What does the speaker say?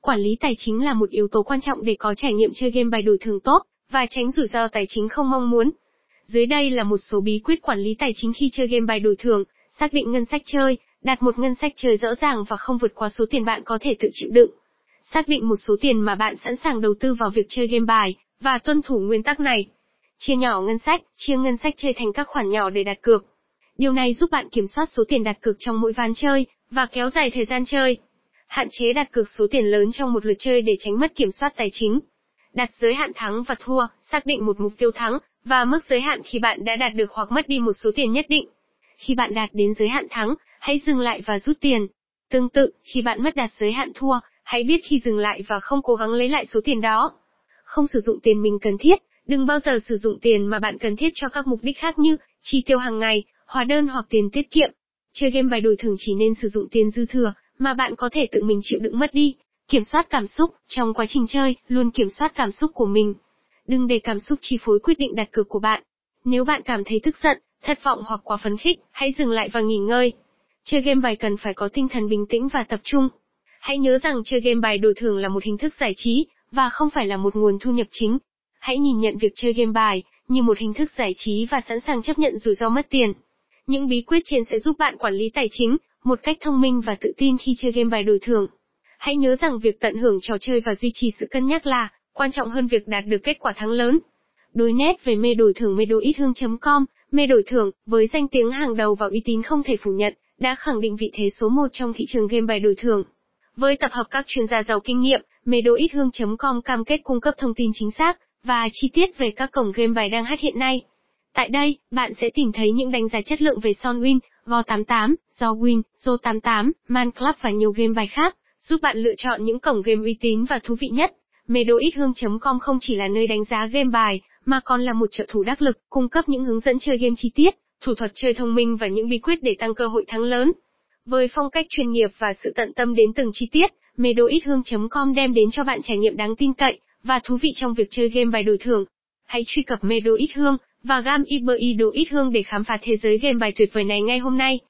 quản lý tài chính là một yếu tố quan trọng để có trải nghiệm chơi game bài đổi thưởng tốt và tránh rủi ro tài chính không mong muốn. Dưới đây là một số bí quyết quản lý tài chính khi chơi game bài đổi thưởng, xác định ngân sách chơi, đặt một ngân sách chơi rõ ràng và không vượt quá số tiền bạn có thể tự chịu đựng. Xác định một số tiền mà bạn sẵn sàng đầu tư vào việc chơi game bài và tuân thủ nguyên tắc này. Chia nhỏ ngân sách, chia ngân sách chơi thành các khoản nhỏ để đặt cược. Điều này giúp bạn kiểm soát số tiền đặt cược trong mỗi ván chơi và kéo dài thời gian chơi. Hạn chế đặt cược số tiền lớn trong một lượt chơi để tránh mất kiểm soát tài chính. Đặt giới hạn thắng và thua, xác định một mục tiêu thắng và mức giới hạn khi bạn đã đạt được hoặc mất đi một số tiền nhất định. Khi bạn đạt đến giới hạn thắng, hãy dừng lại và rút tiền. Tương tự, khi bạn mất đạt giới hạn thua, hãy biết khi dừng lại và không cố gắng lấy lại số tiền đó. Không sử dụng tiền mình cần thiết, đừng bao giờ sử dụng tiền mà bạn cần thiết cho các mục đích khác như chi tiêu hàng ngày, hóa đơn hoặc tiền tiết kiệm. Chơi game bài đổi thưởng chỉ nên sử dụng tiền dư thừa mà bạn có thể tự mình chịu đựng mất đi. Kiểm soát cảm xúc, trong quá trình chơi, luôn kiểm soát cảm xúc của mình. Đừng để cảm xúc chi phối quyết định đặt cược của bạn. Nếu bạn cảm thấy tức giận, thất vọng hoặc quá phấn khích, hãy dừng lại và nghỉ ngơi. Chơi game bài cần phải có tinh thần bình tĩnh và tập trung. Hãy nhớ rằng chơi game bài đổi thưởng là một hình thức giải trí, và không phải là một nguồn thu nhập chính. Hãy nhìn nhận việc chơi game bài như một hình thức giải trí và sẵn sàng chấp nhận rủi ro mất tiền. Những bí quyết trên sẽ giúp bạn quản lý tài chính một cách thông minh và tự tin khi chơi game bài đổi thưởng. Hãy nhớ rằng việc tận hưởng trò chơi và duy trì sự cân nhắc là quan trọng hơn việc đạt được kết quả thắng lớn. Đối nét về mê đổi thưởng medoithương.com, mê đổi thưởng, với danh tiếng hàng đầu và uy tín không thể phủ nhận, đã khẳng định vị thế số 1 trong thị trường game bài đổi thưởng. Với tập hợp các chuyên gia giàu kinh nghiệm, medoithương.com cam kết cung cấp thông tin chính xác và chi tiết về các cổng game bài đang hát hiện nay. Tại đây, bạn sẽ tìm thấy những đánh giá chất lượng về Sonwin, Go88, Zowin, Zo88, Man Club và nhiều game bài khác, giúp bạn lựa chọn những cổng game uy tín và thú vị nhất. Medoithương.com không chỉ là nơi đánh giá game bài, mà còn là một trợ thủ đắc lực, cung cấp những hướng dẫn chơi game chi tiết, thủ thuật chơi thông minh và những bí quyết để tăng cơ hội thắng lớn. Với phong cách chuyên nghiệp và sự tận tâm đến từng chi tiết, medoithương.com đem đến cho bạn trải nghiệm đáng tin cậy và thú vị trong việc chơi game bài đổi thưởng. Hãy truy cập Medo Ít Hương và gam Iber Ido Ít Hương để khám phá thế giới game bài tuyệt vời này ngay hôm nay.